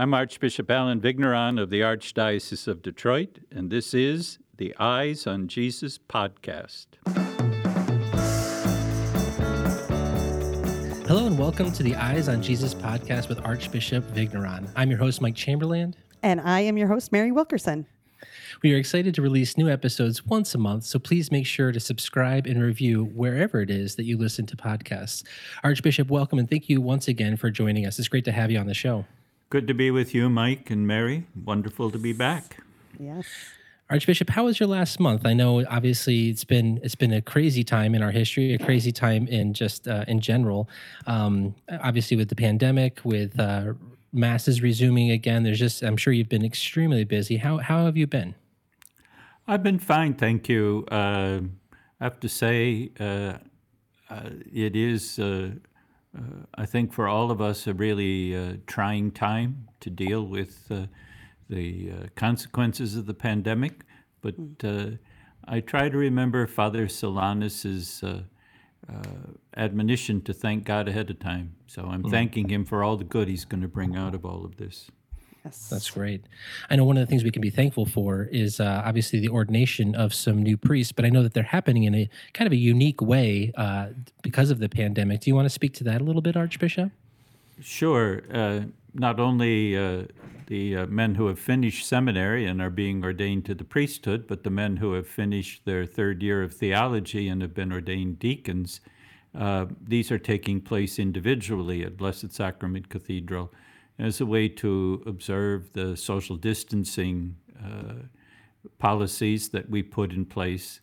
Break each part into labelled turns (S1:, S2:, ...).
S1: I'm Archbishop Allen Vigneron of the Archdiocese of Detroit, and this is the Eyes on Jesus podcast.
S2: Hello and welcome to the Eyes on Jesus podcast with Archbishop Vigneron. I'm your host, Mike Chamberland.
S3: And I am your host, Mary Wilkerson.
S2: We are excited to release new episodes once a month, so please make sure to subscribe and review wherever it is that you listen to podcasts. Archbishop, welcome and thank you once again for joining us. It's great to have you on the show.
S1: Good to be with you, Mike and Mary. Wonderful to be back.
S3: Yes.
S2: Archbishop, how was your last month? I know obviously it's been it's been a crazy time in our history, a crazy time in just uh, in general. Um, obviously, with the pandemic, with uh, masses resuming again, there's just I'm sure you've been extremely busy. How how have you been?
S1: I've been fine, thank you. Uh, I have to say, uh, uh, it is, uh, uh, I think, for all of us, a really uh, trying time to deal with the consequences of the pandemic. But I try to remember Father Solanus's admonition to thank God ahead of time. So I'm mm. thanking him for all the good he's going to bring out of all of this.
S2: Yes. That's great. I know one of the things we can be thankful for is uh, obviously the ordination of some new priests, but I know that they're happening in a kind of a unique way uh, because of the pandemic. Do you want to speak to that a little bit, Archbishop?
S1: Sure. Uh, not only uh, the uh, men who have finished seminary and are being ordained to the priesthood, but the men who have finished their third year of theology and have been ordained deacons. Uh, these are taking place individually at Blessed Sacrament Cathedral as a way to observe the social distancing uh, policies that we put in place.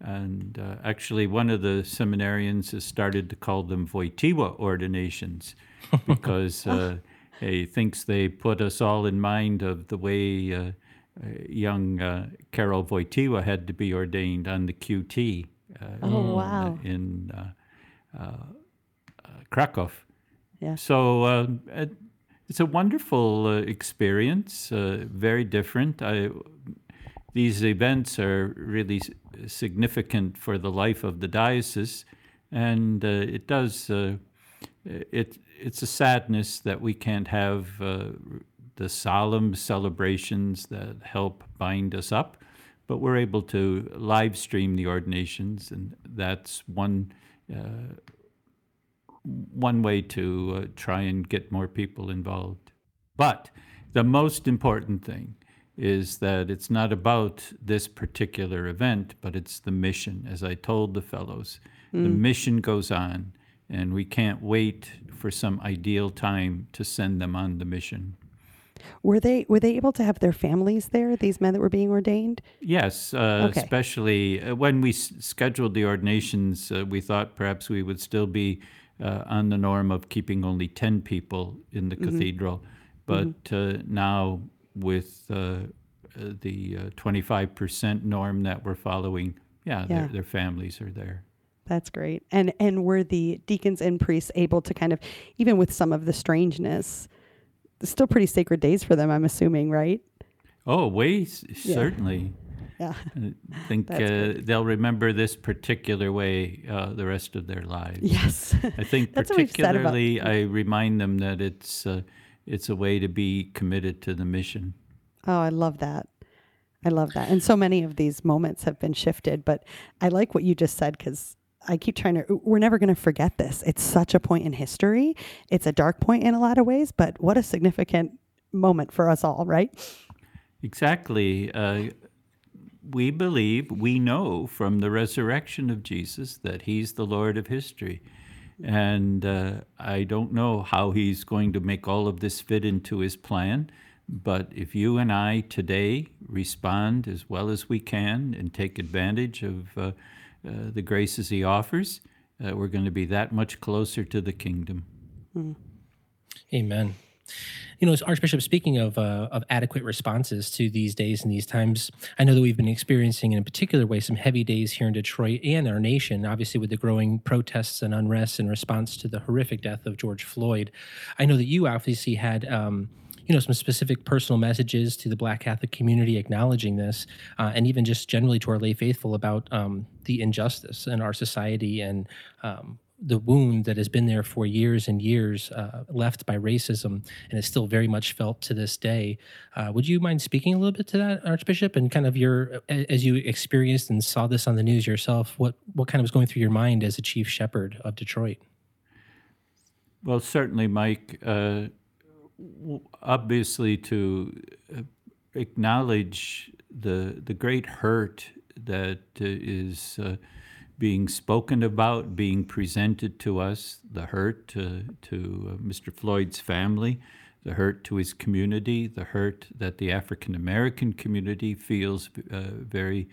S1: And uh, actually, one of the seminarians has started to call them Wojtyła ordinations because uh, he thinks they put us all in mind of the way uh, uh, young Karol Wojtyła had to be ordained on the QT
S3: oh, wow.
S1: in Krakow.
S3: Yeah.
S1: So it's a wonderful uh, experience, uh, very different. I, these events are really significant for the life of the diocese, and uh, it does. Uh, it it's a sadness that we can't have uh, the solemn celebrations that help bind us up, but we're able to live stream the ordinations, and that's one uh, one way to uh, try and get more people involved. But the most important thing is that it's not about this particular event, but it's the mission. As I told the fellows, mm. the mission goes on, and we can't wait for some ideal time to send them on the mission.
S3: Were they were they able to have their families there? These men that were being ordained.
S1: Yes, uh, okay. especially uh, when we s- scheduled the ordinations, uh, we thought perhaps we would still be uh, on the norm of keeping only 10 people in the mm-hmm. cathedral. But mm-hmm. uh, now, with uh, uh the 25% uh, norm that we're following, yeah, yeah. Their, their families are there.
S3: That's great. And and were the deacons and priests able to kind of, even with some of the strangeness, still pretty sacred days for them, I'm assuming, right?
S1: Oh, way yeah. certainly.
S3: Yeah.
S1: I think uh, they'll remember this particular way uh, the rest of their lives.
S3: Yes.
S1: I think particularly I remind them that it's uh, it's a way to be committed to the mission.
S3: Oh, I love that. I love that. And so many of these moments have been shifted, but I like what you just said because I keep trying to, we're never going to forget this. It's such a point in history. It's a dark point in a lot of ways, but what a significant moment for us all, right?
S1: Exactly. Uh, we believe, we know from the resurrection of Jesus that he's the Lord of history. And uh, I don't know how he's going to make all of this fit into his plan. But if you and I today respond as well as we can and take advantage of uh, uh, the graces he offers, uh, we're going to be that much closer to the kingdom.
S2: Mm. Amen. You know, Archbishop, speaking of uh, of adequate responses to these days and these times, I know that we've been experiencing, in a particular way, some heavy days here in Detroit and our nation. Obviously, with the growing protests and unrest in response to the horrific death of George Floyd, I know that you obviously had. Um, you know some specific personal messages to the Black Catholic community acknowledging this, uh, and even just generally to our lay faithful about um, the injustice in our society and um, the wound that has been there for years and years, uh, left by racism, and is still very much felt to this day. Uh, would you mind speaking a little bit to that, Archbishop, and kind of your as you experienced and saw this on the news yourself? What what kind of was going through your mind as a chief shepherd of Detroit?
S1: Well, certainly, Mike. Uh, obviously, to uh, acknowledge the the great hurt that uh, is uh, being spoken about, being presented to us, the hurt to, to uh, Mr. Floyd's family, the hurt to his community, the hurt that the African American community feels uh, very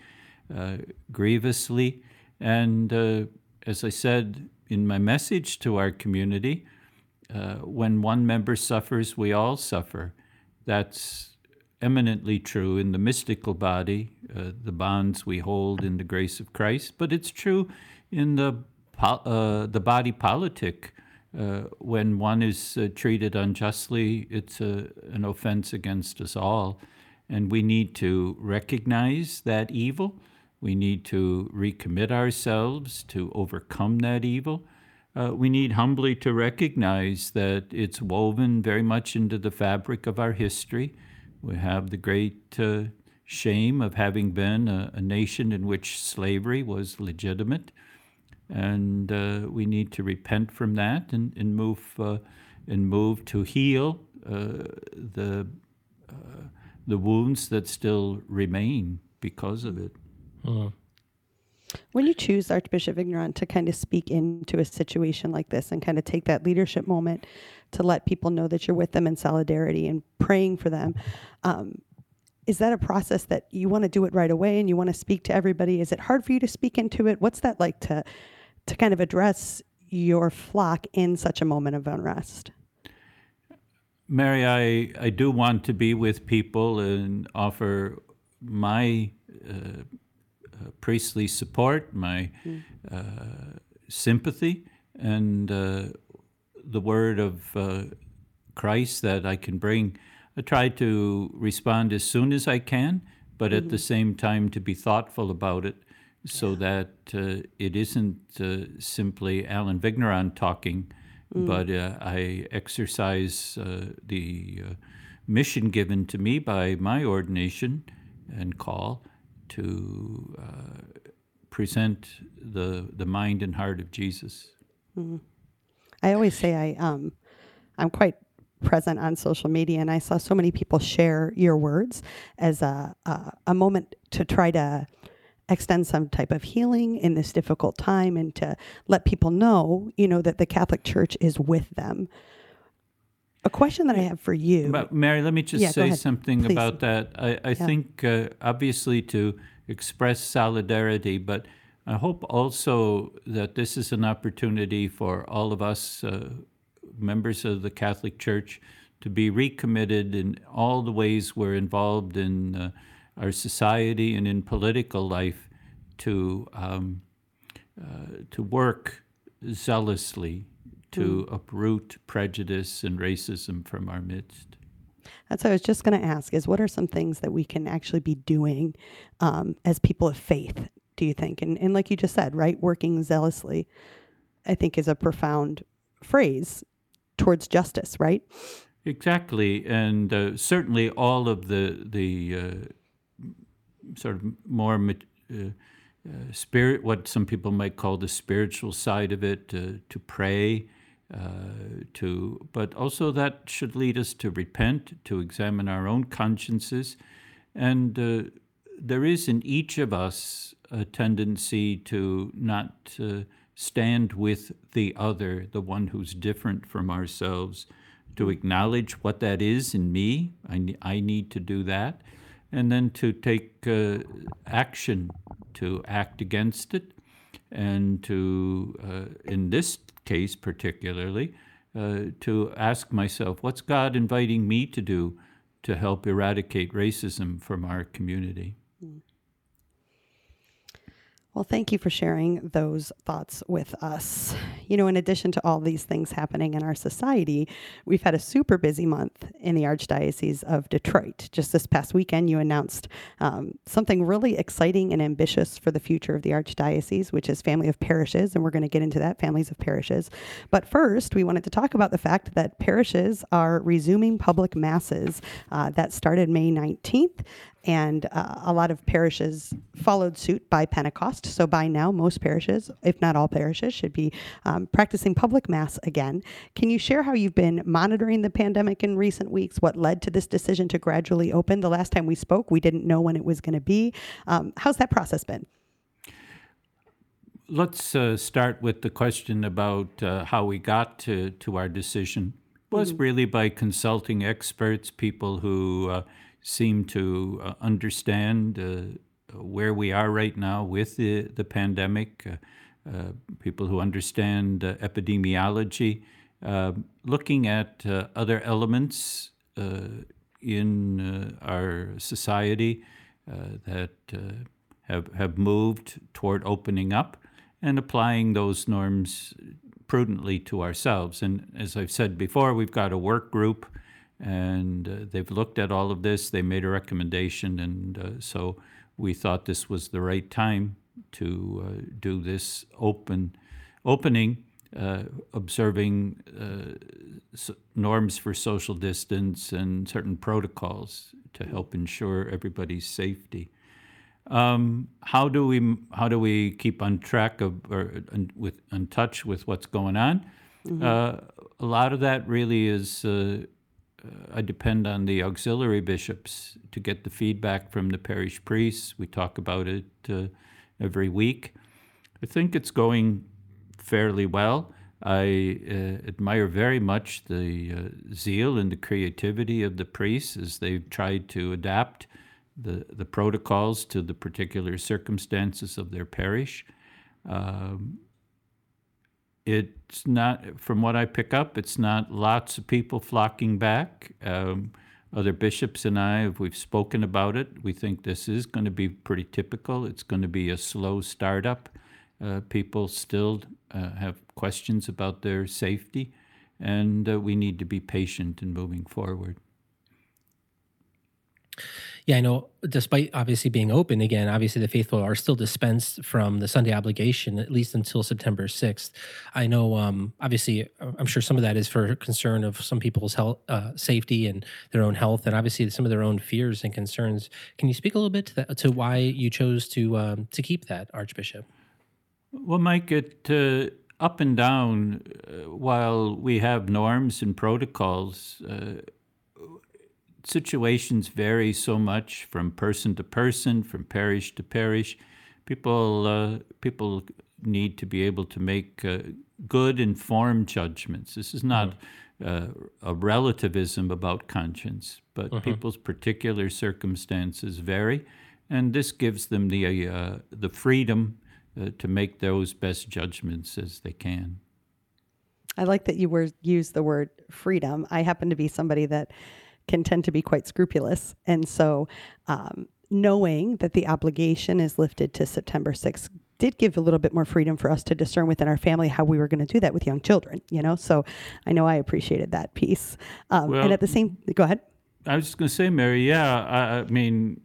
S1: uh, grievously. And uh, as I said in my message to our community, uh, when one member suffers, we all suffer. That's eminently true in the mystical body, uh, the bonds we hold in the grace of Christ, but it's true in the uh, the body politic. Uh, when one is uh, treated unjustly, it's a, an offense against us all, and we need to recognize that evil. We need to recommit ourselves to overcome that evil. Uh, we need humbly to recognize that it's woven very much into the fabric of our history we have the great uh, shame of having been a, a, nation in which slavery was legitimate. And uh, we need to repent from that and, and move uh, and move to heal uh, the uh, the wounds that still remain because of it.
S2: Uh-huh.
S3: When you choose Archbishop Vigneron to kind of speak into a situation like this and kind of take that leadership moment to let people know that you're with them in solidarity and praying for them, um, is that a process that you want to do it right away and you want to speak to everybody? Is it hard for you to speak into it? What's that like to to kind of address your flock in such a moment of unrest?
S1: Mary, I, I do want to be with people and offer my uh, priestly support, my uh, sympathy, and uh, the word of uh, Christ that I can bring. I try to respond as soon as I can, but mm-hmm. at the mm-hmm. same time to be thoughtful about it so yeah. that uh, it isn't uh, simply Allen Vigneron talking, mm. but uh, I exercise uh, the uh, mission given to me by my ordination and call to present the, the mind and heart of Jesus.
S3: Mm-hmm. I always say I um, I'm quite present on social media, and I saw so many people share your words as a a, a moment to try to extend some type of healing in this difficult time, and to let people know, you know, that the Catholic Church is with them. A question that I have for you,
S1: but Mary, let me just yeah, say something Please. about that. I, I yeah. think uh, obviously to express solidarity, but I hope also that this is an opportunity for all of us, uh, members of the Catholic Church, to be recommitted in all the ways we're involved in uh, our society and in political life to, um, uh, to work zealously to mm. uproot prejudice and racism from our midst.
S3: That's what I was just going to ask: is what are some things that we can actually be doing um, as people of faith do you think? And, and like you just said, right, working zealously, I think is a profound phrase towards justice, right?
S1: Exactly, and uh, certainly all of the the uh, sort of more uh, uh, spirit, what some people might call the spiritual side of it, to pray, uh, to, but also that should lead us to repent, to examine our own consciences, and uh, there is in each of us a tendency to not uh, stand with the other, the one who's different from ourselves, to acknowledge what that is in me. I, I need to do that. And then to take uh, action to act against it, and to, uh, in this case particularly, uh, to ask myself, what's God inviting me to do to help eradicate racism from our community?
S3: Well, thank you for sharing those thoughts with us. You know, in addition to all these things happening in our society, we've had a super busy month in the Archdiocese of Detroit. Just this past weekend, you announced um, something really exciting and ambitious for the future of the Archdiocese, which is Family of Parishes. And we're going to get into that, Families of Parishes. But first, we wanted to talk about the fact that parishes are resuming public masses. Uh, that started May 19th and uh, a lot of parishes followed suit by Pentecost. So by now, most parishes, if not all parishes, should be um, practicing public mass again. Can you share how you've been monitoring the pandemic in recent weeks? What led to this decision to gradually open? The last time we spoke, we didn't know when it was going to be. Um, how's that process been?
S1: Let's uh, start with the question about uh, how we got to, to our decision. It was really by consulting experts, people who uh, seem to uh, understand uh, where we are right now with the, the pandemic, uh, uh, people who understand epidemiology, looking at other elements in our society that have, have moved toward opening up and applying those norms prudently to ourselves. And as I've said before, we've got a work group and uh, they've looked at all of this. They made a recommendation, and uh, so we thought this was the right time to uh, do this open opening, uh, observing uh, s- norms for social distance and certain protocols to help ensure everybody's safety. Um, how do we how do we keep on track of or in, with in touch with what's going on? Uh, a lot of that really is uh, I depend on the auxiliary bishops to get the feedback from the parish priests. We talk about it uh, every week. I think it's going fairly well. I uh, admire very much the uh, zeal and the creativity of the priests as they've tried to adapt the, the protocols to the particular circumstances of their parish. Um, it's not, from what I pick up, it's not lots of people flocking back. Um, other bishops and I, we've spoken about it. We think this is going to be pretty typical. It's going to be a slow startup. Uh, people still uh, have questions about their safety, and uh, we need to be patient in moving forward.
S2: Yeah, I know. Despite obviously being open again, obviously the faithful are still dispensed from the Sunday obligation at least until September sixth. I know. Um, obviously, uh, I'm sure some of that is for concern of some people's health, uh, safety, and their own health, and obviously some of their own fears and concerns. Can you speak a little bit to that, to why you chose to um, to keep that, Archbishop?
S1: Well, Mike, it uh, up and down, uh, while we have norms and protocols, uh, situations vary so much from person to person, from parish to parish. People uh, people need to be able to make uh, good, informed judgments. This is not uh, a relativism about conscience, but people's particular circumstances vary, and this gives them the uh, the freedom uh, to make those best judgments as they can.
S3: I like that you were used the word freedom. I happen to be somebody that can tend to be quite scrupulous, and so um, knowing that the obligation is lifted to September sixth did give a little bit more freedom for us to discern within our family how we were going to do that with young children. You know, so I know I appreciated that piece. Um, and at the same, go ahead.
S1: I was just going to say, Mary, yeah, I, I mean,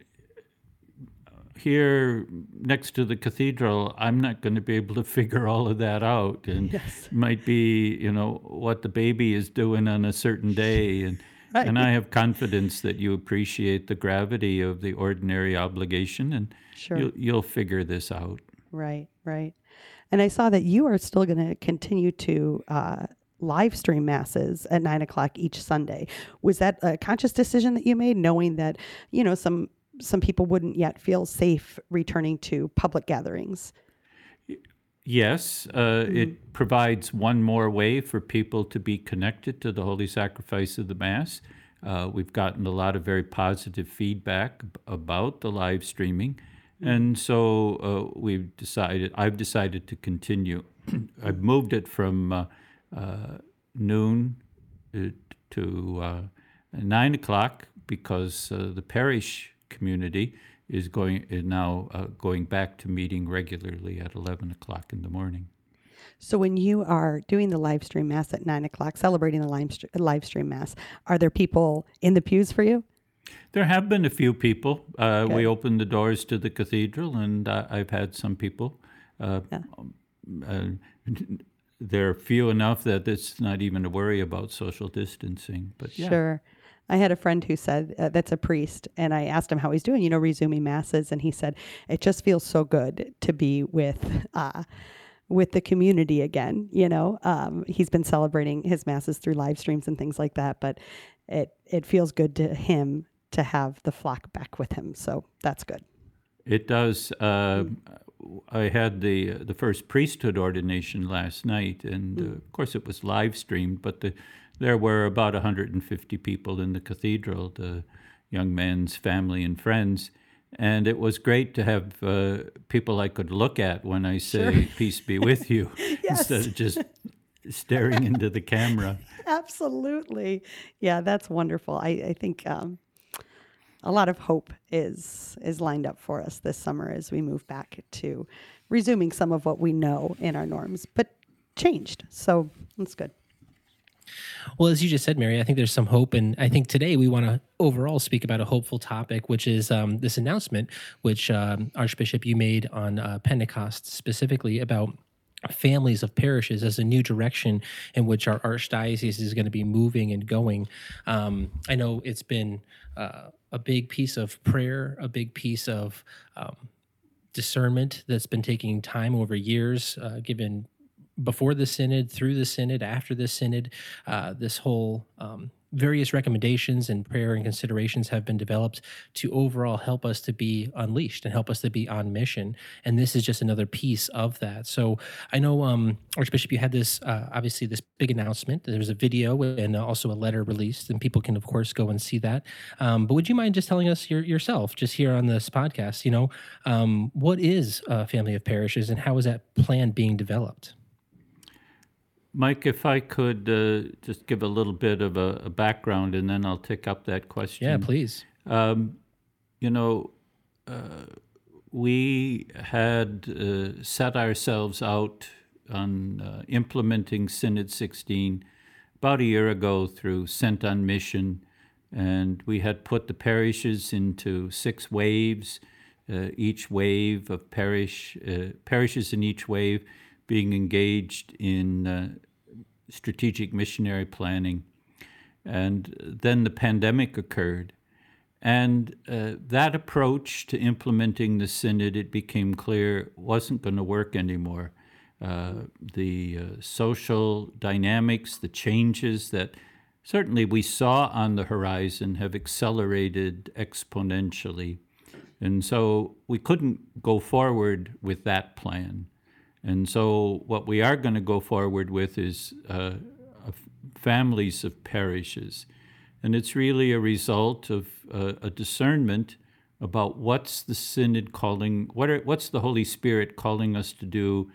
S1: here next to the cathedral, I'm not going to be able to figure all of that out. And
S3: Yes.
S1: might be, you know, what the baby is doing on a certain day. And. And I have confidence that you appreciate the gravity of the ordinary obligation and
S3: Sure.
S1: you'll, you'll figure this out.
S3: Right, right. And I saw that you are still going to continue to uh, live stream masses at nine o'clock each Sunday. Was that a conscious decision that you made, knowing that you know some some people wouldn't yet feel safe returning to public gatherings?
S1: Yes, uh, it provides one more way for people to be connected to the Holy Sacrifice of the Mass. Uh, we've gotten a lot of very positive feedback about the live streaming, and so uh, we've decided. I've decided to continue. I've moved it from uh, uh, noon uh, to uh, nine o'clock because uh, the parish community is going is now uh, going back to meeting regularly at 11 o'clock in the morning.
S3: So when you are doing the live stream mass at nine o'clock, celebrating the live, str- live stream mass, are there people in the pews for you?
S1: There have been a few people. Uh, we opened the doors to the cathedral, and uh, I've had some people. Uh,
S3: Yeah.
S1: uh, they're few enough that it's not even a worry about social distancing. But yeah,
S3: Sure. I had a friend who said uh, that's a priest, and I asked him how he's doing. You know, resuming masses, and he said it just feels so good to be with uh, with the community again. You know, um, he's been celebrating his masses through live streams and things like that, but it it feels good to him to have the flock back with him. So that's good.
S1: It does. Uh, I had the the first priesthood ordination last night, and uh, of course it was live streamed. But the, there were about 150 people in the cathedral, the young man's family and friends, and it was great to have uh, people I could look at when I say "Peace be with you," instead of just staring into the camera.
S3: Absolutely. Yeah, that's wonderful. I, I think um, a lot of hope is is lined up for us this summer as we move back to resuming some of what we know in our norms, but changed. So that's good.
S2: Well, as you just said, Mary, I think there's some hope. And I think today we want to overall speak about a hopeful topic, which is um, this announcement, which um, Archbishop you made on uh, Pentecost specifically about families of parishes as a new direction in which our archdiocese is going to be moving and going. Um, I know it's been uh, a big piece of prayer, a big piece of um, discernment that's been taking time over years, uh, given before the synod, through the synod, after the synod, uh, this whole um, various recommendations and prayer and considerations have been developed to overall help us to be unleashed and help us to be on mission. And this is just another piece of that. So I know, um, Archbishop, you had this uh, obviously this big announcement. There's a video and also a letter released, and people can of course go and see that. Um, but would you mind just telling us your, yourself, just here on this podcast, you know, um, what is a family of parishes and how is that plan being developed?
S1: Mike, if I could uh, just give a little bit of a, a background, and then I'll take up that question.
S2: Yeah, please.
S1: Um, you know, uh, we had uh, set ourselves out on uh, implementing Synod 16 about a year ago through Sent on Mission, and we had put the parishes into six waves, uh, each wave of parish uh, parishes in each wave being engaged in uh, strategic missionary planning. And then the pandemic occurred. And uh, that approach to implementing the synod, it became clear, wasn't going to work anymore. Uh, the uh, social dynamics, the changes that certainly we saw on the horizon have accelerated exponentially. And so we couldn't go forward with that plan. And so what we are going to go forward with is uh, families of parishes. And it's really a result of uh, a discernment about what's the synod calling, what are, what's the Holy Spirit calling us to do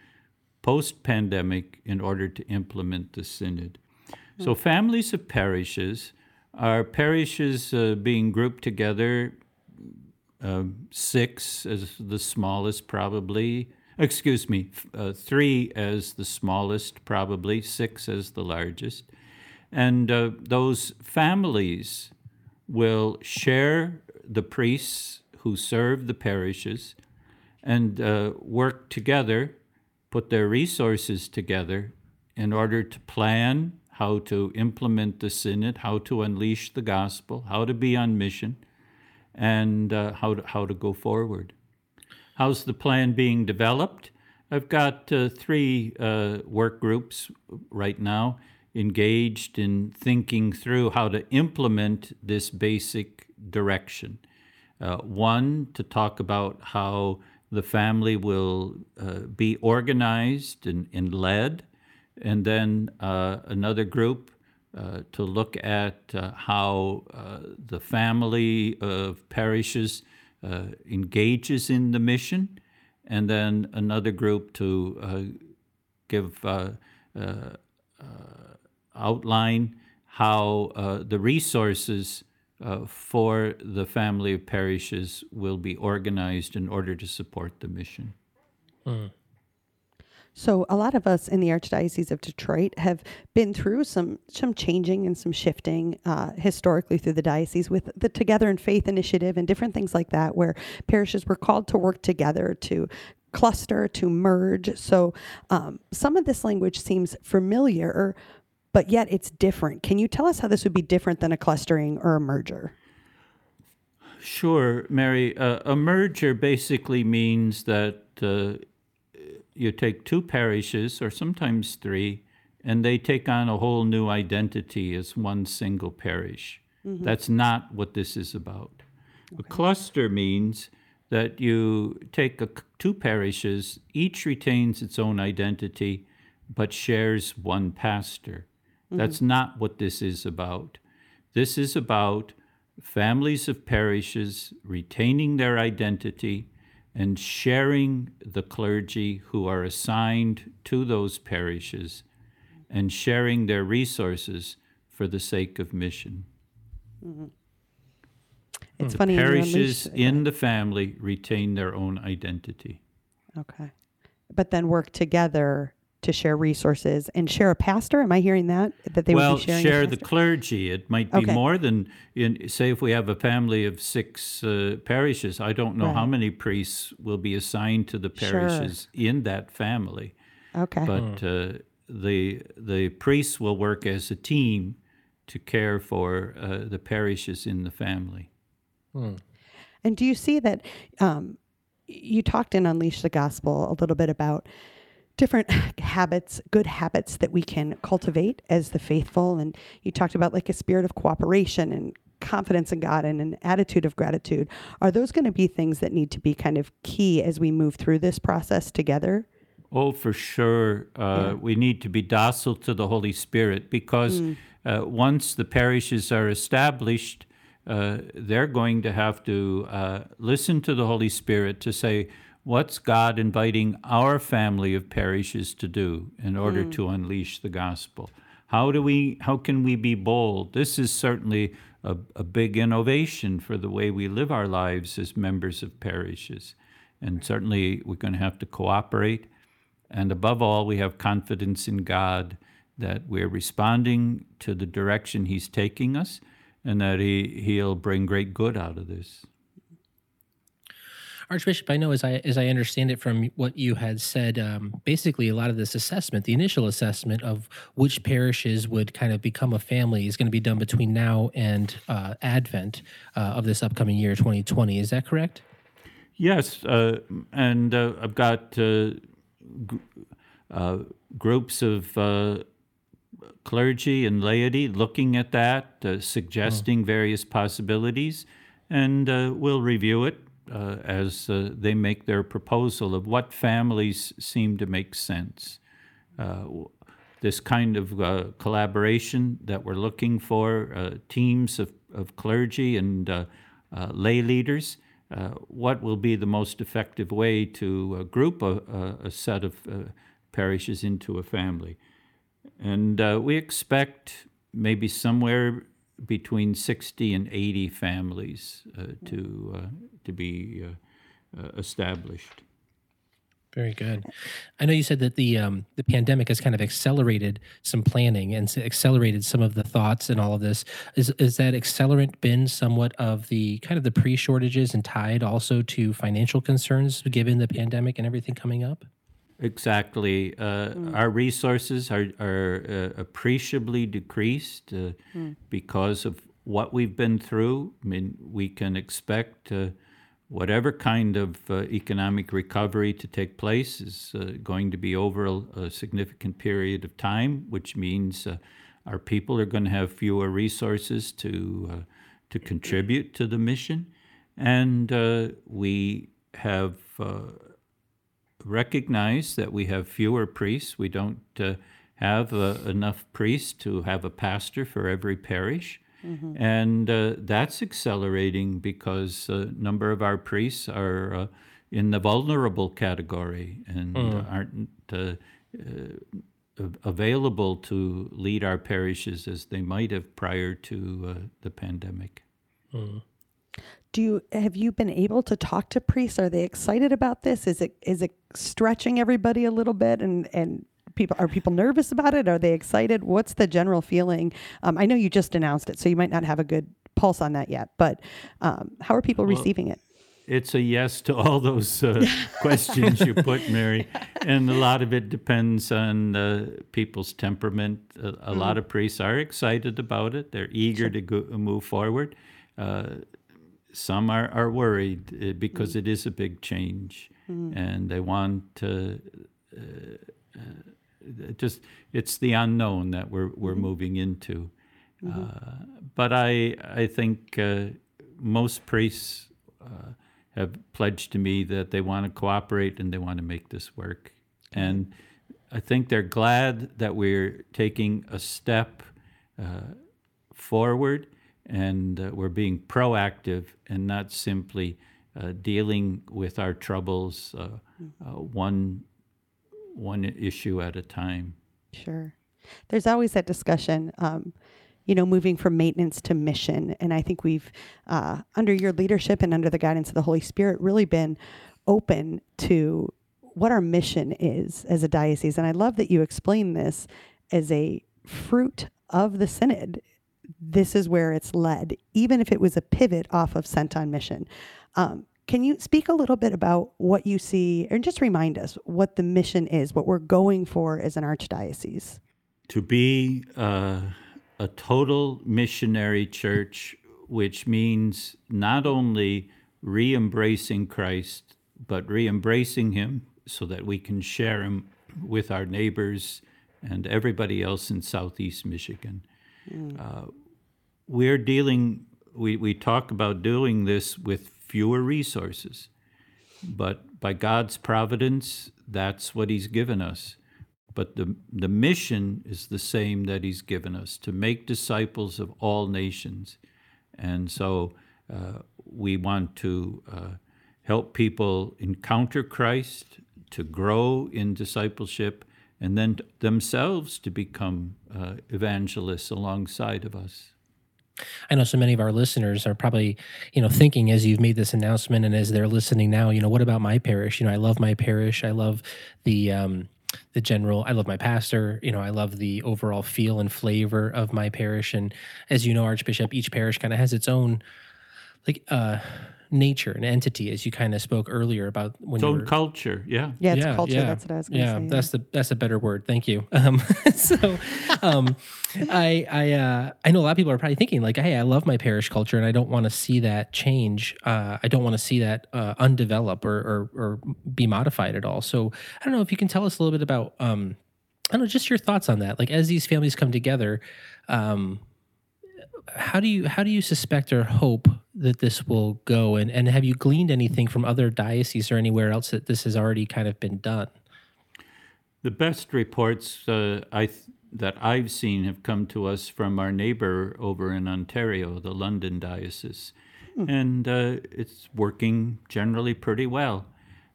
S1: post pandemic in order to implement the synod. So, families of parishes are parishes uh, being grouped together, um, six as the smallest, probably. Excuse me, uh, three as the smallest, probably, six as the largest. And uh, those families will share the priests who serve the parishes and uh, work together, put their resources together in order to plan how to implement the synod, how to unleash the gospel, how to be on mission, and uh, how, to, how to go forward. How's the plan being developed? I've got uh, three uh, work groups right now engaged in thinking through how to implement this basic direction. Uh, one, to talk about how the family will uh, be organized and, and led, and then uh, another group uh, to look at how the family of parishes uh, engages in the mission, and then another group to uh, give uh, uh, outline how the resources for the family of parishes will be organized in order to support the mission.
S3: So a lot of us in the Archdiocese of Detroit have been through some some changing and some shifting uh, historically through the diocese with the Together in Faith initiative and different things like that, where parishes were called to work together to cluster to merge. So um, some of this language seems familiar, but yet it's different. Can you tell us how this would be different than a clustering or a merger?
S1: Sure, Mary. Uh, a merger basically means that uh, you take two parishes, or sometimes three, and they take on a whole new identity as one single parish. Mm-hmm. That's not what this is about. A cluster means that you take a two parishes, each retains its own identity, but shares one pastor. That's mm-hmm. not what this is about. This is about families of parishes retaining their identity and sharing the clergy who are assigned to those parishes and sharing their resources for the sake of mission. Mm-hmm.
S3: It's
S1: The
S3: funny.
S1: parishes
S3: unleash-
S1: in the family retain their own identity.
S3: Okay. But then work together to share resources and share a pastor. Am I hearing that? That they
S1: well,
S3: would be sharing
S1: share the clergy. It might be
S3: Okay.
S1: more than in. Say, if we have a family of six uh, parishes, I don't know how many priests will be assigned to the
S3: Sure.
S1: parishes in that family.
S3: Okay.
S1: But uh, the the priests will work as a team to care for uh, the parishes in the family.
S3: And do you see that um, you talked in Unleash the Gospel a little bit about different habits, good habits that we can cultivate as the faithful? And you talked about like a spirit of cooperation and confidence in God and an attitude of gratitude. Are those going to be things that need to be kind of key as we move through this process together?
S1: Oh, for sure. Uh, We need to be docile to the Holy Spirit because uh, once the parishes are established, uh, they're going to have to uh, listen to the Holy Spirit to say, what's God inviting our family of parishes to do in order hmm. to unleash the gospel? How do we? How can we be bold? This is certainly a, a big innovation for the way we live our lives as members of parishes, and certainly we're going to have to cooperate. And above all, we have confidence in God that we're responding to the direction He's taking us and that he, He'll bring great good out of this.
S2: Archbishop, I know as I as I understand it from what you had said, um, basically a lot of this assessment, the initial assessment of which parishes would kind of become a family, is going to be done between now and uh, Advent uh, of this upcoming year, 2020. Is that correct?
S1: Yes, uh, and uh, I've got uh, gr- uh, groups of uh, clergy and laity looking at that, uh, suggesting various possibilities, and uh, we'll review it uh, as uh, they make their proposal of what families seem to make sense. Uh, this kind of uh, collaboration that we're looking for, uh, teams of, of clergy and lay leaders, what will be the most effective way to group a, a, set of parishes into a family. And we expect maybe somewhere between 60 and 80 families uh, to, uh, to be uh, uh, established.
S2: Very good. I know you said that the um, the pandemic has kind of accelerated some planning and accelerated some of the thoughts and all of this. Is is that accelerant been somewhat of the kind of the pre shortages and tied also to financial concerns given the pandemic and everything coming up?
S1: Exactly. Uh, Our resources are, are uh, appreciably decreased uh, because of what we've been through. I mean, we can expect uh, whatever kind of uh, economic recovery to take place is uh, going to be over a, a significant period of time, which means uh, our people are going to have fewer resources to uh, to contribute to the mission, and uh, we have. Uh, recognize that we have fewer priests. We don't uh, have uh, enough priests to have a pastor for every parish. And uh, that's accelerating because a number of our priests are uh, in the vulnerable category and uh, aren't uh, uh, available to lead our parishes as they might have prior to uh, the pandemic.
S3: Do you have you been able to talk to priests? Are they excited about this? Is it is it stretching everybody a little bit and and people are people nervous about it? Are they excited? What's the general feeling? Um, I know you just announced it, so you might not have a good pulse on that yet. But um, how are people receiving it?
S1: It's a yes to all those uh, questions you put, Mary, and a lot of it depends on uh, people's temperament. A, a lot of priests are excited about it; they're eager to go, move forward. Uh, some are, are worried uh, because it is a big change, and they want to. Uh, uh, just it's the unknown that we're we're moving into. Uh, but I I think uh, most priests uh, have pledged to me that they want to cooperate and they want to make this work. And I think they're glad that we're taking a step uh, forward and uh, we're being proactive and not simply uh, dealing with our troubles uh, uh, one one issue at a time.
S3: Sure. There's always that discussion, um, you know, moving from maintenance to mission. And I think we've, uh, under your leadership and under the guidance of the Holy Spirit, really been open to what our mission is as a diocese. And I love that you explain this as a fruit of the synod. This is where it's led, even if it was a pivot off of sent on mission. Um, can you speak a little bit about what you see, and just remind us what the mission is, what we're going for as an archdiocese?
S1: to be uh, a total missionary church, which means not only re embracing Christ, but re embracing Him so that we can share Him with our neighbors and everybody else in Southeast Michigan. Uh, we're dealing, we, we talk about doing this with fewer resources, but by God's providence, that's what He's given us. But the, the mission is the same that He's given us to make disciples of all nations. And so uh, we want to uh, help people encounter Christ, to grow in discipleship, and then themselves to become uh, evangelists alongside of us.
S2: I know so many of our listeners are probably, you know, thinking as you've made this announcement and as they're listening now, you know, what about my parish? You know, I love my parish. I love the um the general I love my pastor, you know, I love the overall feel and flavor of my parish and as you know archbishop each parish kind of has its own like uh nature and entity as you kind of spoke earlier about when
S1: Its
S2: you
S1: own
S2: were
S1: culture, yeah.
S3: Yeah, it's culture. That's what I was going to
S2: yeah,
S3: say.
S2: that's the that's a better word. Thank you. Um, so, um, I I uh, I know a lot of people are probably thinking like, hey, I love my parish culture, and I don't want to see that change. Uh, I don't want to see that uh, undevelop or, or or be modified at all. So, I don't know if you can tell us a little bit about. Um, I don't know, just your thoughts on that. Like as these families come together, um, how do you how do you suspect or hope that this will go? And and have you gleaned anything from other dioceses or anywhere else that this has already kind of been done?
S1: The best reports uh, I th- that I've seen have come to us from our neighbor over in Ontario, the London diocese, and uh, it's working generally pretty well.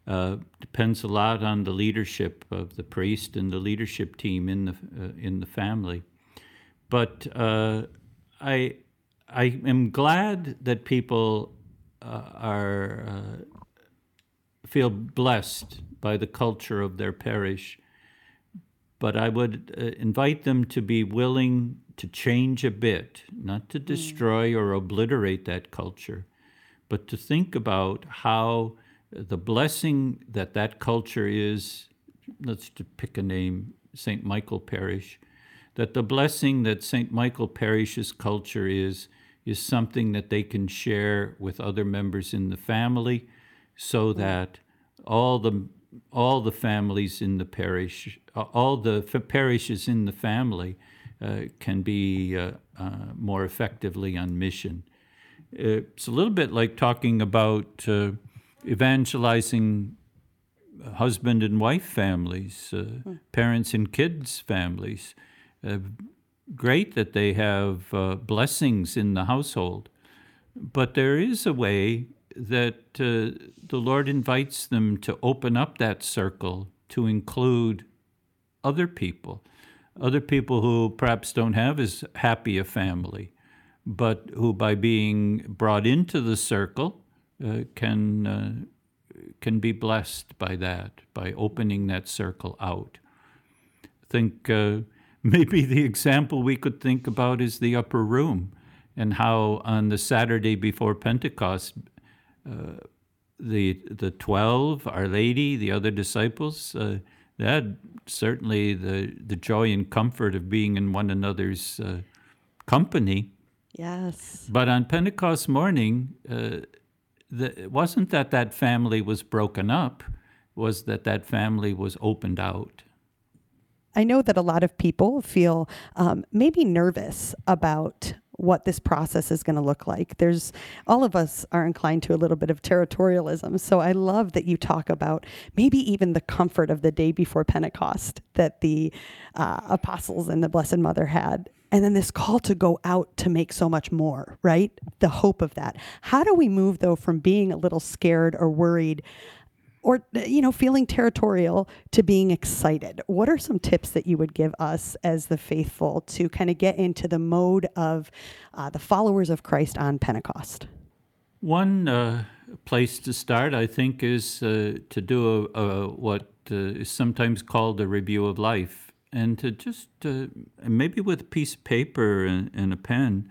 S1: Uh, depends a lot on the leadership of the priest and the leadership team in the uh, in the family, but uh, I I am glad that people uh, are uh, feel blessed by the culture of their parish but I would uh, invite them to be willing to change a bit, not to destroy or obliterate that culture, but to think about how the blessing that that culture is. Let's to pick a name, St. Michael Parish. That the blessing that St. Michael Parish's culture is is something that they can share with other members in the family, so that all the all the families in the parish, all the f- parishes in the family, uh, can be uh, uh, more effectively on mission. It's a little bit like talking about uh, evangelizing husband and wife families, uh, parents and kids families. Great that they have uh, blessings in the household, but there is a way that uh, the Lord invites them to open up that circle to include other people, other people who perhaps don't have as happy a family, but who, by being brought into the circle, uh, can uh, can be blessed by that, by opening that circle out. Think uh, maybe the example we could think about is the upper room, and how on the Saturday before Pentecost, uh, the the twelve, Our Lady, the other disciples, uh, they had certainly the the joy and comfort of being in one another's uh, company.
S3: Yes.
S1: But on Pentecost morning, uh, the, it wasn't that that family was broken up, was that that family was opened out.
S3: I know that a lot of people feel um, maybe nervous about what this process is going to look like. There's all of us are inclined to a little bit of territorialism. So I love that you talk about maybe even the comfort of the day before Pentecost that the uh, apostles and the Blessed Mother had. And then this call to go out to make so much more, right? The hope of that. How do we move though from being a little scared or worried or you know feeling territorial to being excited. What are some tips that you would give us as the faithful to kind of get into the mode of uh, the followers of christ on pentecost?
S1: One uh, place to start, I think, is uh, to do a, a, what uh, is sometimes called a review of life, and to just uh, maybe with a piece of paper and, and a pen,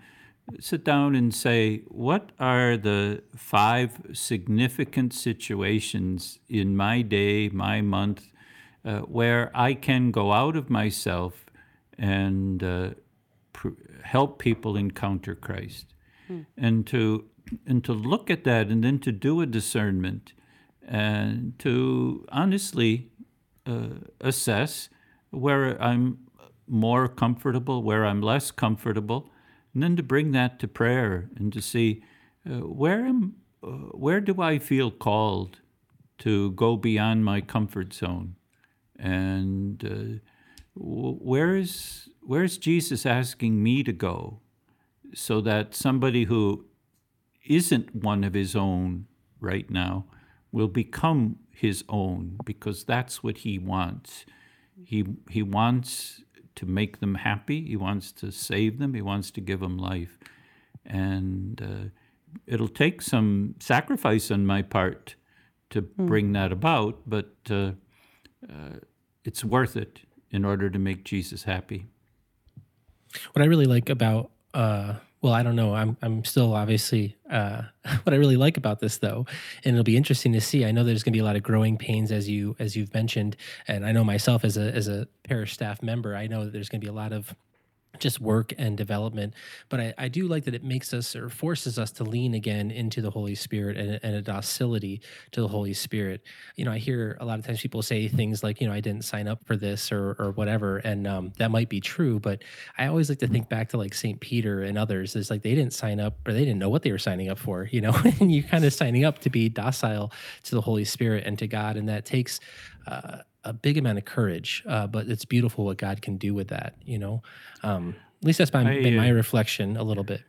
S1: sit down and say, what are the five significant situations in my day, my month, uh, where I can go out of myself and uh, pr- help people encounter Christ, and to and to look at that, and then to do a discernment, and to honestly uh, assess where I'm more comfortable, where I'm less comfortable, and then to bring that to prayer and to see uh, where am uh, where do I feel called to go beyond my comfort zone, and uh, where is where is Jesus asking me to go, so that somebody who isn't one of his own right now will become his own because that's what he wants. He he wants to make them happy. He wants to save them. He wants to give them life, and uh, it'll take some sacrifice on my part to bring that about. But uh, uh, it's worth it in order to make Jesus happy.
S2: What I really like about uh well, I don't know. I'm I'm still obviously uh what I really like about this though, and it'll be interesting to see. I know there's going to be a lot of growing pains as you as you've mentioned, and I know myself as a as a parish staff member, I know that there's going to be a lot of just work and development. But I, I do like that it makes us or forces us to lean again into the Holy Spirit and, and a docility to the Holy Spirit. You know, I hear a lot of times people say things like, you know, I didn't sign up for this or or whatever, and um, that might be true. But I always like to think back to like Saint Peter and others. It's like they didn't sign up or they didn't know what they were signing up for. You know, and you're kind of signing up to be docile to the Holy Spirit and to God, and that takes. Uh, a big amount of courage, uh, but it's beautiful what God can do with that. You know, um, at least that's my,
S1: I,
S2: been my
S1: uh,
S2: reflection a little bit.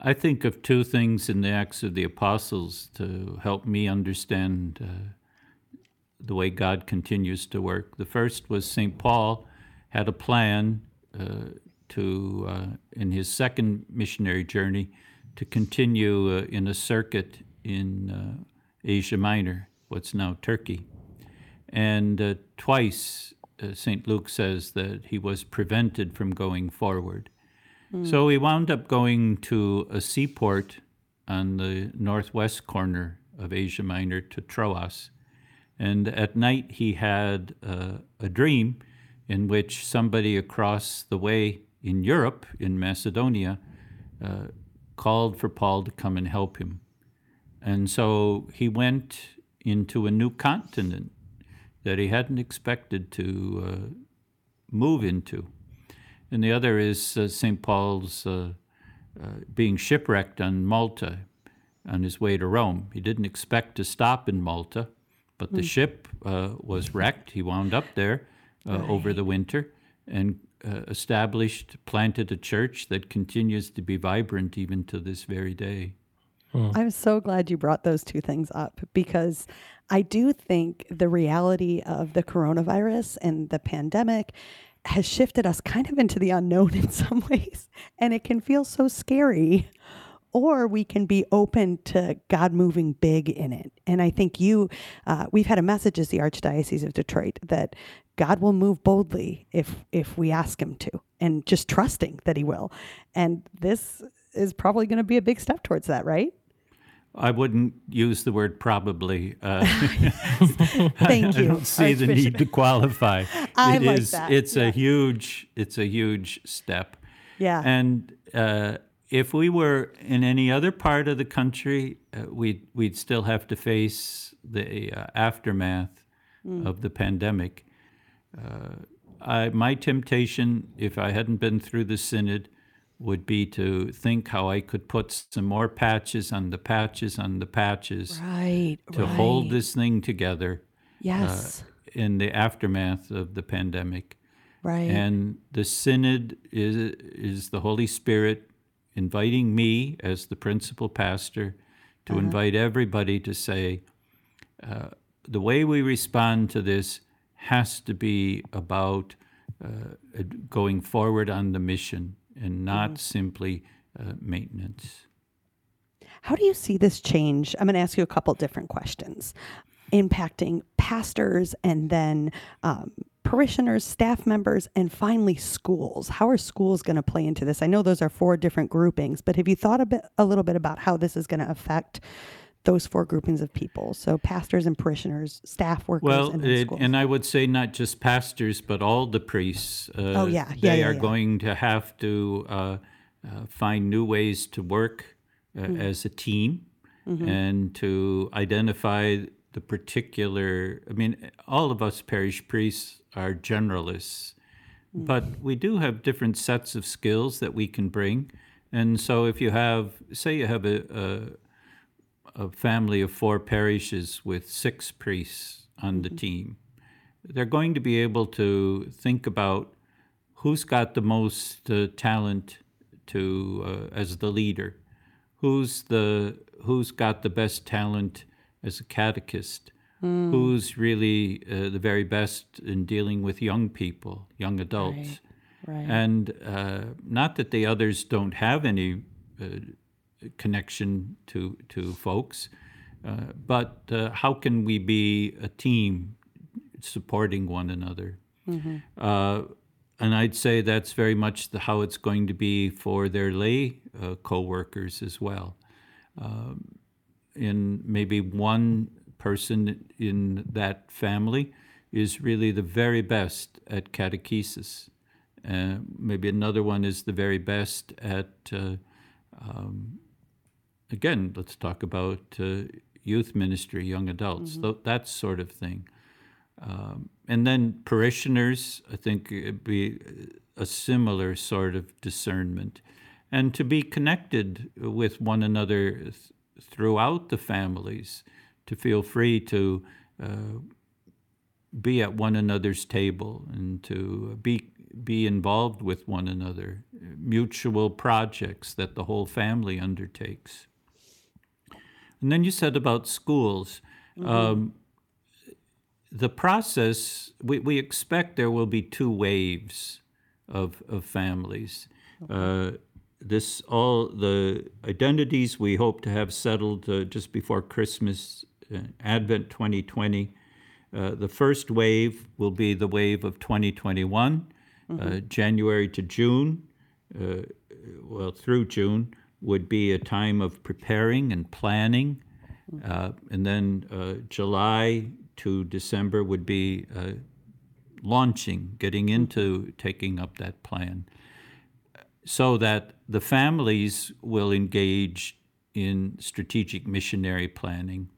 S1: I think of two things in the Acts of the Apostles to help me understand uh, the way God continues to work. The first was St. Paul had a plan uh, to, uh, in his second missionary journey, to continue uh, in a circuit in uh, Asia Minor, what's now Turkey. And uh, twice, uh, St. Luke says that he was prevented from going forward. So he wound up going to a seaport on the northwest corner of Asia Minor to Troas. And at night he had uh, a dream in which somebody across the way in Europe, in Macedonia, uh, called for Paul to come and help him. And so he went into a new continent that he hadn't expected to uh, move into. And the other is uh, St. Paul's uh, uh, being shipwrecked on Malta on his way to Rome. He didn't expect to stop in Malta, but the ship uh, was wrecked. He wound up there uh, over the winter and uh, established, planted a church that continues to be vibrant even to this very day.
S3: I'm so glad you brought those two things up because I do think the reality of the coronavirus and the pandemic has shifted us kind of into the unknown in some ways. And it can feel so scary. Or we can be open to God moving big in it. And I think you, uh, we've had a message as the Archdiocese of Detroit that God will move boldly if if we ask Him to, and just trusting that He will. And this is probably going to be a big step towards that, right?
S1: I wouldn't use the word probably. Uh,
S3: Thank
S1: I don't see the need to qualify.
S3: I
S1: It
S3: like
S1: is-
S3: that,
S1: It's
S3: yeah.
S1: a huge. It's a huge step.
S3: Yeah.
S1: And uh, if we were in any other part of the country, uh, we'd we'd still have to face the uh, aftermath
S3: Mm.
S1: of the pandemic. Uh, I, my temptation, if I hadn't been through the synod, would be to think how I could put some more patches on the patches on the patches
S3: right.
S1: to
S3: right.
S1: hold this thing together
S3: Yes.
S1: in the aftermath of the pandemic.
S3: right.
S1: And the synod is, is the Holy Spirit inviting me as the principal pastor to
S3: Uh-huh.
S1: invite everybody to say, uh, the way we respond to this has to be about uh, going forward on the mission and not
S3: Mm-hmm.
S1: simply uh, maintenance.
S3: How do you see this change? I'm going to ask you a couple different questions impacting pastors and then um, parishioners, staff members, and finally schools. How are schools going to play into this? I know those are four different groupings, but have you thought a bit, a little bit about how this is going to affect those four groupings of people? So pastors and parishioners, staff workers,
S1: Well,
S3: and
S1: it, and I would say not just pastors, but all the priests. Uh,
S3: Oh, yeah. Yeah,
S1: They
S3: yeah,
S1: are
S3: yeah.
S1: going to have to uh, uh, find new ways to work uh,
S3: Hmm.
S1: as a team
S3: Mm-hmm.
S1: and to identify the particular. I mean, all of us parish priests are generalists,
S3: Hmm.
S1: but we do have different sets of skills that we can bring. And so, if you have, say, you have a, a, a family of four parishes with six priests on the team, they're going to be able to think about who's got the most uh, talent to uh, as the leader, who's the who's got the best talent as a catechist, who's really uh, the very best in dealing with young people, young adults.
S3: right.
S1: And uh, not that the others don't have any uh, connection to to folks, uh, but uh, how can we be a team supporting one another? Uh, and I'd say that's very much the, how it's going to be for their lay uh, co-workers as well. Um, in maybe one person in that family is really the very best at catechesis. Uh, maybe another one is the very best at, uh, um, again, let's talk about uh, youth ministry, young adults, tho- that sort of thing. Um, and then parishioners, I think it'd be a similar sort of discernment. And to be connected with one another th- throughout the families, to feel free to uh, be at one another's table and to be be involved with one another, mutual projects that the whole family undertakes. And then you said about schools. Um, the process, we, we expect there will be two waves of, of families. Uh, this all the identities we hope to have settled uh, just before Christmas, uh, Advent 2020. Uh, the first wave will be the wave of 2021, uh, January to June. Uh, well, through June would be a time of preparing and planning, uh, and then uh, July to December would be uh, launching, getting into taking up that plan, so that the families will engage in strategic missionary planning.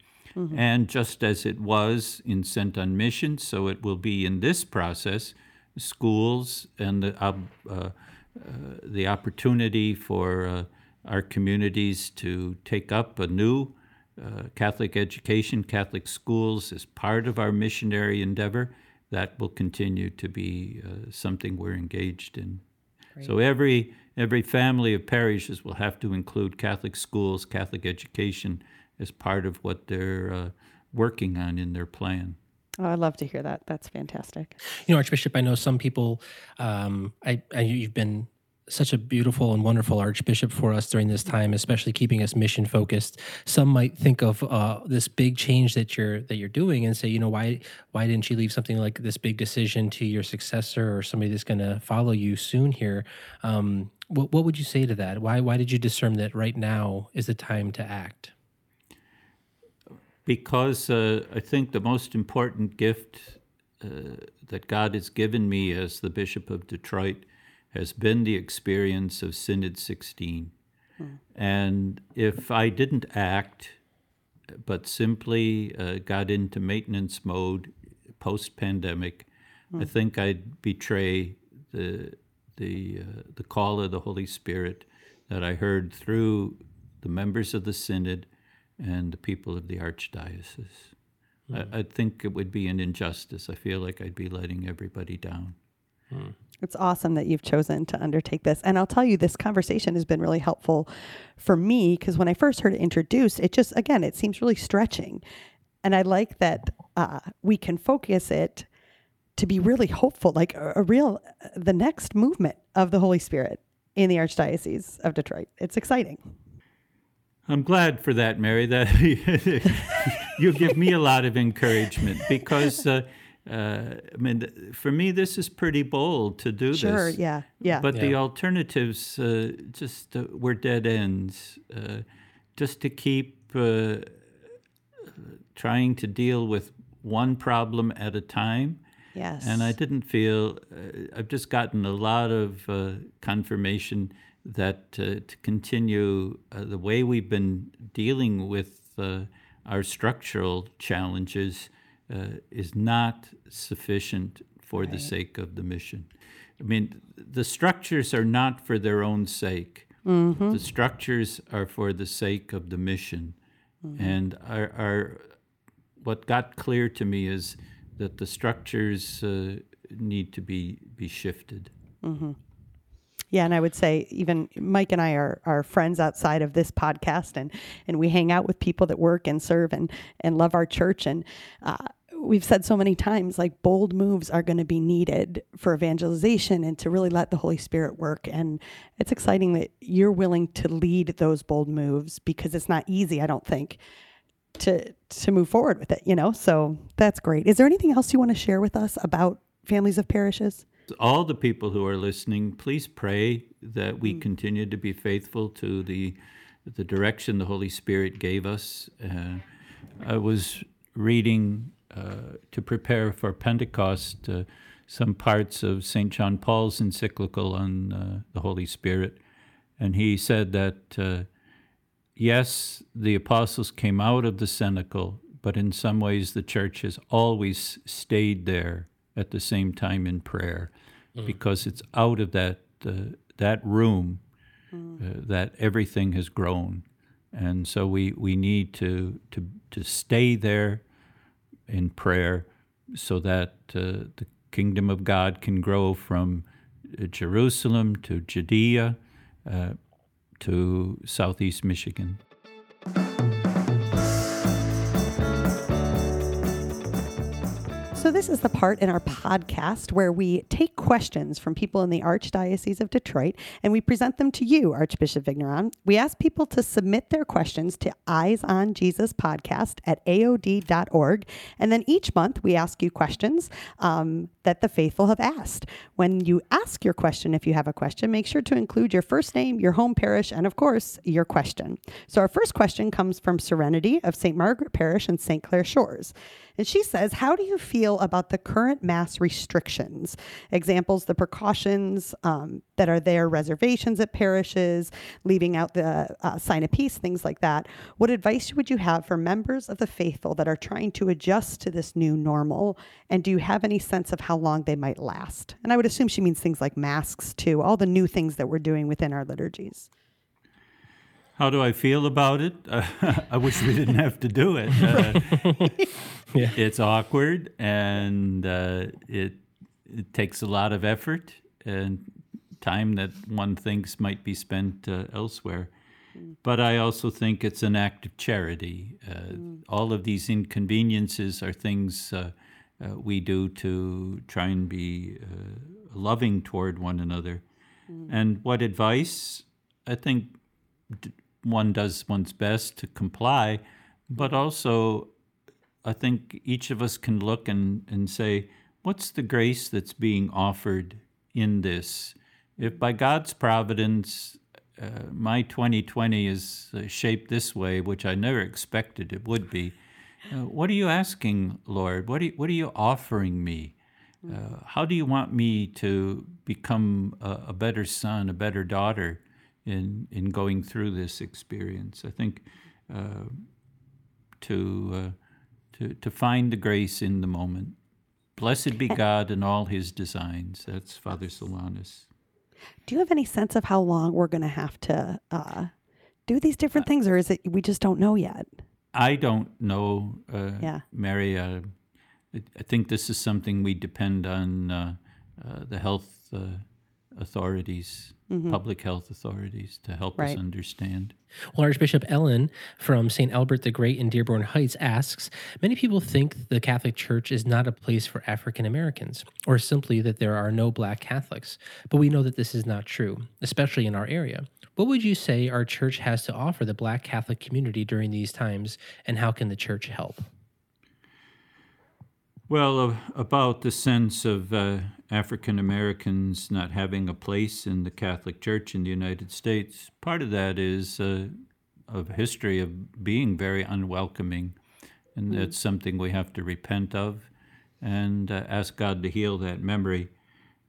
S1: And just as it was in Sent on Mission, so it will be in this process, schools and the, uh, uh, the opportunity for uh, our communities to take up a new uh, Catholic education, Catholic schools as part of our missionary endeavor, that will continue to be uh, something we're engaged in. So every every family of parishes will have to include Catholic schools, Catholic education as part of what they're uh, working on in their plan.
S3: Oh, I love to hear that. That's fantastic.
S2: You know, Archbishop, I know some people. Um, I, I you've been such a beautiful and wonderful archbishop for us during this time, especially keeping us mission focused. Some might think of uh, this big change that you're that you're doing and say, you know, why why didn't you leave something like this big decision to your successor or somebody that's going to follow you soon here? Um, what what would you say to that? Why why did you discern that right now is the time to act?
S1: Because uh, I think the most important gift uh, that God has given me as the Bishop of Detroit has been the experience of Synod 16. And if I didn't act, but simply uh, got into maintenance mode post pandemic, I think I'd betray the, the, uh, the call of the Holy Spirit that I heard through the members of the Synod and the people of the Archdiocese. I, I think it would be an injustice. I feel like I'd be letting everybody down.
S3: It's awesome that you've chosen to undertake this. And I'll tell you, this conversation has been really helpful for me because when I first heard it introduced, it just, again, it seems really stretching. And I like that uh, we can focus it to be really hopeful, like a, a real, the next movement of the Holy Spirit in the Archdiocese of Detroit. It's exciting.
S1: I'm glad for that, Mary. That you give me a lot of encouragement because, uh, uh, I mean, for me, this is pretty bold to do
S3: Sure.
S1: this.
S3: Sure, yeah. Yeah.
S1: But the alternatives uh, just uh, were dead ends. Uh, just to keep uh, trying to deal with one problem at a time.
S3: yes.
S1: And I didn't feel, uh, I've just gotten a lot of uh, confirmation that uh, to continue uh, the way we've been dealing with uh, our structural challenges uh, is not sufficient for the sake of the mission. I mean, the structures are not for their own sake. The structures are for the sake of the mission. And our, our, what got clear to me is that the structures uh, need to be, be shifted.
S3: Yeah, and I would say even Mike and I are, are friends outside of this podcast, and and we hang out with people that work and serve and and love our church. And uh, we've said so many times, like bold moves are going to be needed for evangelization and to really let the Holy Spirit work. And it's exciting that you're willing to lead those bold moves because it's not easy. I don't think to to move forward with it. You know, so that's great. Is there anything else you want to share with us about families of parishes?
S1: all the people who are listening, please pray that we continue to be faithful to the the direction the Holy Spirit gave us. Uh, I was reading to prepare for Pentecost uh, some parts of St. John Paul's encyclical on uh, the Holy Spirit, and he said that uh, yes, the apostles came out of the cenacle, but in some ways the church has always stayed there at the same time in prayer, because it's out of that uh, that room uh, that everything has grown, and so we we need to to to stay there in prayer, so that uh, the kingdom of God can grow from uh, Jerusalem to Judea uh, to southeast Michigan.
S3: So, this is the part in our podcast where we take questions from people in the Archdiocese of Detroit and we present them to you, Archbishop Vigneron. We ask people to submit their questions to Eyes on Jesus podcast at aod.org. And then each month we ask you questions um, that the faithful have asked. When you ask your question, if you have a question, make sure to include your first name, your home parish, and of course, your question. So, our first question comes from Serenity of St. Margaret Parish in St. Clair Shores. And she says, How do you feel about the current mass restrictions? Examples, the precautions um, that are there, reservations at parishes, leaving out the uh, sign of peace, things like that. What advice would you have for members of the faithful that are trying to adjust to this new normal? And do you have any sense of how long they might last? And I would assume she means things like masks, too, all the new things that we're doing within our liturgies.
S1: How do I feel about it? Uh, I wish we didn't have to do it. Uh,
S2: Yeah.
S1: It's awkward and uh, it, it takes a lot of effort and time that one thinks might be spent uh, elsewhere. But I also think it's an act of charity. Uh, All of these inconveniences are things uh, uh, we do to try and be uh, loving toward one another. And what advice? I think d- one does one's best to comply, but also I think each of us can look and, and say, what's the grace that's being offered in this? If by God's providence, uh, my 2020 is uh, shaped this way, which I never expected it would be, uh, what are you asking, Lord? What are you, what are you offering me? Uh, how do you want me to become a, a better son, a better daughter in, in going through this experience? I think uh, to, uh, to, to find the grace in the moment. Blessed be God and all his designs. That's Father Solanus.
S3: Do you have any sense of how long we're going to have to uh, do these different things, or is it we just don't know yet?
S1: I don't know, uh,
S3: Yeah.
S1: Mary. Uh, I, I think this is something we depend on uh, uh, the health authorities, mm-hmm. public health authorities, to help us understand.
S2: Well, Archbishop Ellen from St. Albert the Great in Dearborn Heights asks Many people think the Catholic Church is not a place for African Americans, or simply that there are no black Catholics. But we know that this is not true, especially in our area. What would you say our church has to offer the black Catholic community during these times, and how can the church help?
S1: Well, uh, about the sense of uh, African Americans not having a place in the Catholic Church in the United States, part of that is uh, a history of being very unwelcoming. And that's something we have to repent of and uh, ask God to heal that memory.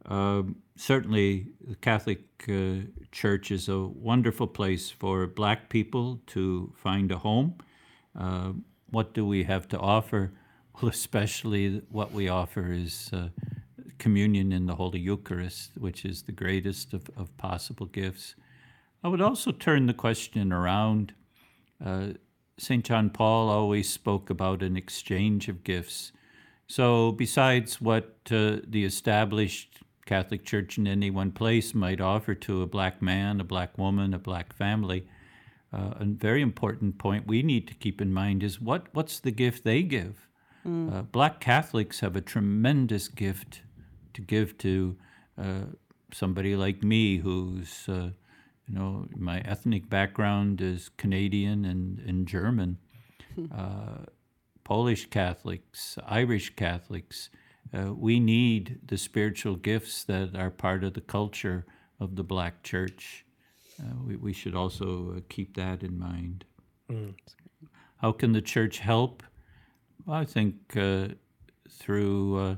S1: Um, certainly, the Catholic uh, Church is a wonderful place for black people to find a home. Uh, what do we have to offer? Well, especially what we offer is uh, communion in the Holy Eucharist, which is the greatest of, of possible gifts. I would also turn the question around. Uh, St. John Paul always spoke about an exchange of gifts. So, besides what uh, the established Catholic Church in any one place might offer to a black man, a black woman, a black family, uh, a very important point we need to keep in mind is what, what's the gift they give? Uh, black Catholics have a tremendous gift to give to uh, somebody like me who's, uh, you know, my ethnic background is Canadian and, and German. Uh, Polish Catholics, Irish Catholics, uh, we need the spiritual gifts that are part of the culture of the black church. Uh, we, we should also uh, keep that in mind. How can the church help? I think uh, through uh,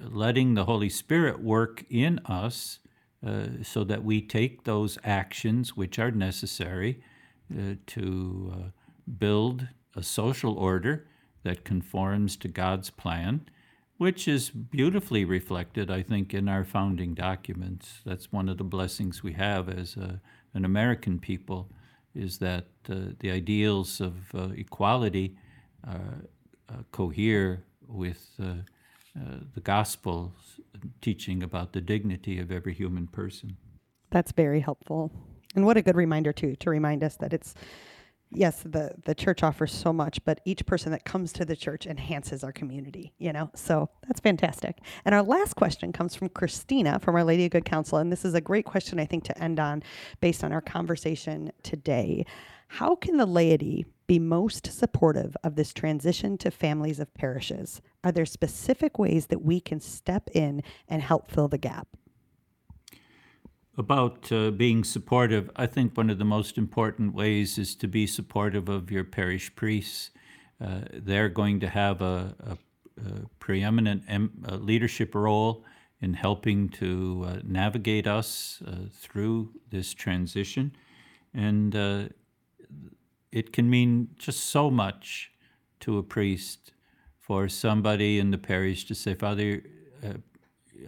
S1: letting the Holy Spirit work in us uh, so that we take those actions which are necessary uh, to uh, build a social order that conforms to God's plan, which is beautifully reflected, I think, in our founding documents. That's one of the blessings we have as a, an American people, is that uh, the ideals of uh, equality uh, uh, cohere with uh, uh, the gospel teaching about the dignity of every human person.
S3: That's very helpful. And what a good reminder too to remind us that it's yes, the the church offers so much, but each person that comes to the church enhances our community, you know. So that's fantastic. And our last question comes from Christina from Our Lady of Good Counsel, and this is a great question I think to end on based on our conversation today. How can the laity be most supportive of this transition to families of parishes? Are there specific ways that we can step in and help fill the gap?
S1: About uh, being supportive, I think one of the most important ways is to be supportive of your parish priests. Uh, they're going to have a, a, a preeminent em- uh leadership role in helping to uh, navigate us uh, through this transition. And uh, it can mean just so much to a priest for somebody in the parish to say, Father, uh,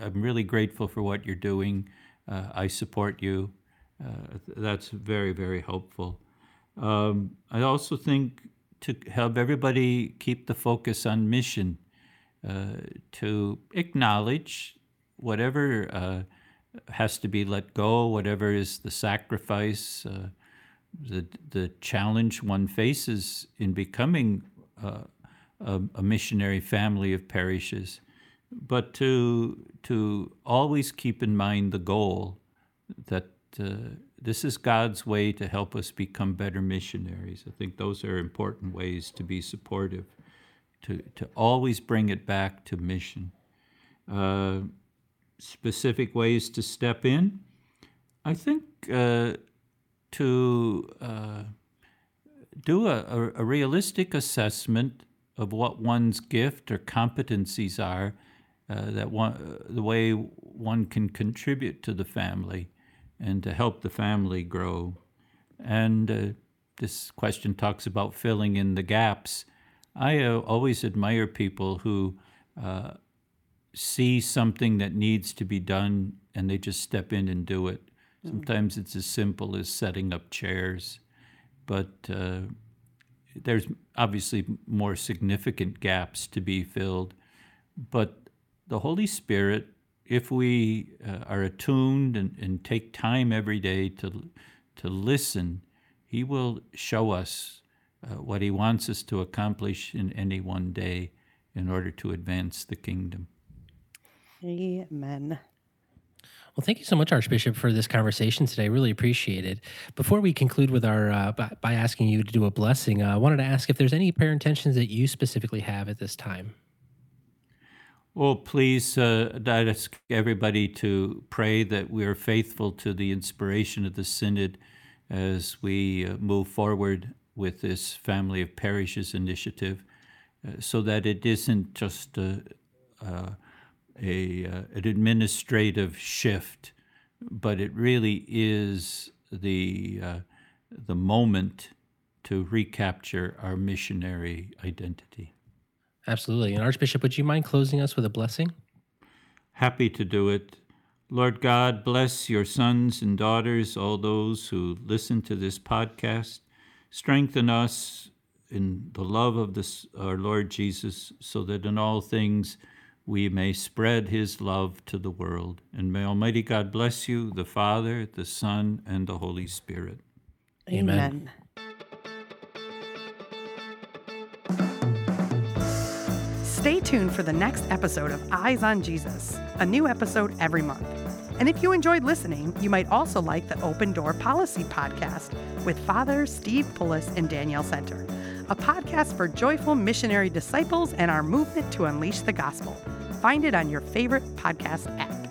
S1: I'm really grateful for what you're doing. Uh, I support you. Uh, that's very, very helpful. Um, I also think to help everybody keep the focus on mission, uh, to acknowledge whatever uh, has to be let go, whatever is the sacrifice, uh, the, the challenge one faces in becoming uh, a, a missionary family of parishes, but to to always keep in mind the goal that uh, this is God's way to help us become better missionaries. I think those are important ways to be supportive, to to always bring it back to mission. Uh, specific ways to step in. I think uh, to uh, do a, a, realistic assessment of what one's gift or competencies are, uh, that one, the way one can contribute to the family and to help the family grow. And uh, this question talks about filling in the gaps. I uh, always admire people who uh, see something that needs to be done and they just step in and do it. Sometimes it's as simple as setting up chairs, but uh, there's obviously more significant gaps to be filled. But the Holy Spirit, if we uh, are attuned and, and take time every day to, to listen, He will show us uh, what He wants us to accomplish in any one day in order to advance the kingdom.
S3: Amen.
S2: Well, thank you so much, Archbishop, for this conversation today. Really appreciate it. Before we conclude with our uh, by, by asking you to do a blessing, uh, I wanted to ask if there's any prayer intentions that you specifically have at this time.
S1: Well, please, uh, I'd ask everybody to pray that we are faithful to the inspiration of the Synod as we uh, move forward with this Family of Parishes initiative, uh, so that it isn't just a, a, a, uh, an administrative shift, but it really is the, uh, the moment to recapture our missionary identity.
S2: Absolutely. And Archbishop, would you mind closing us with a blessing?
S1: Happy to do it. Lord God, bless your sons and daughters, all those who listen to this podcast. Strengthen us in the love of this, our Lord Jesus, so that in all things we may spread his love to the world. And may Almighty God bless you, the Father, the Son, and the Holy Spirit.
S2: Amen.
S4: Stay tuned for the next episode of Eyes on Jesus, a new episode every month. And if you enjoyed listening, you might also like the Open Door Policy podcast with Father Steve Pullis and Danielle Center, a podcast for joyful missionary disciples and our movement to unleash the gospel. Find it on your favorite podcast app.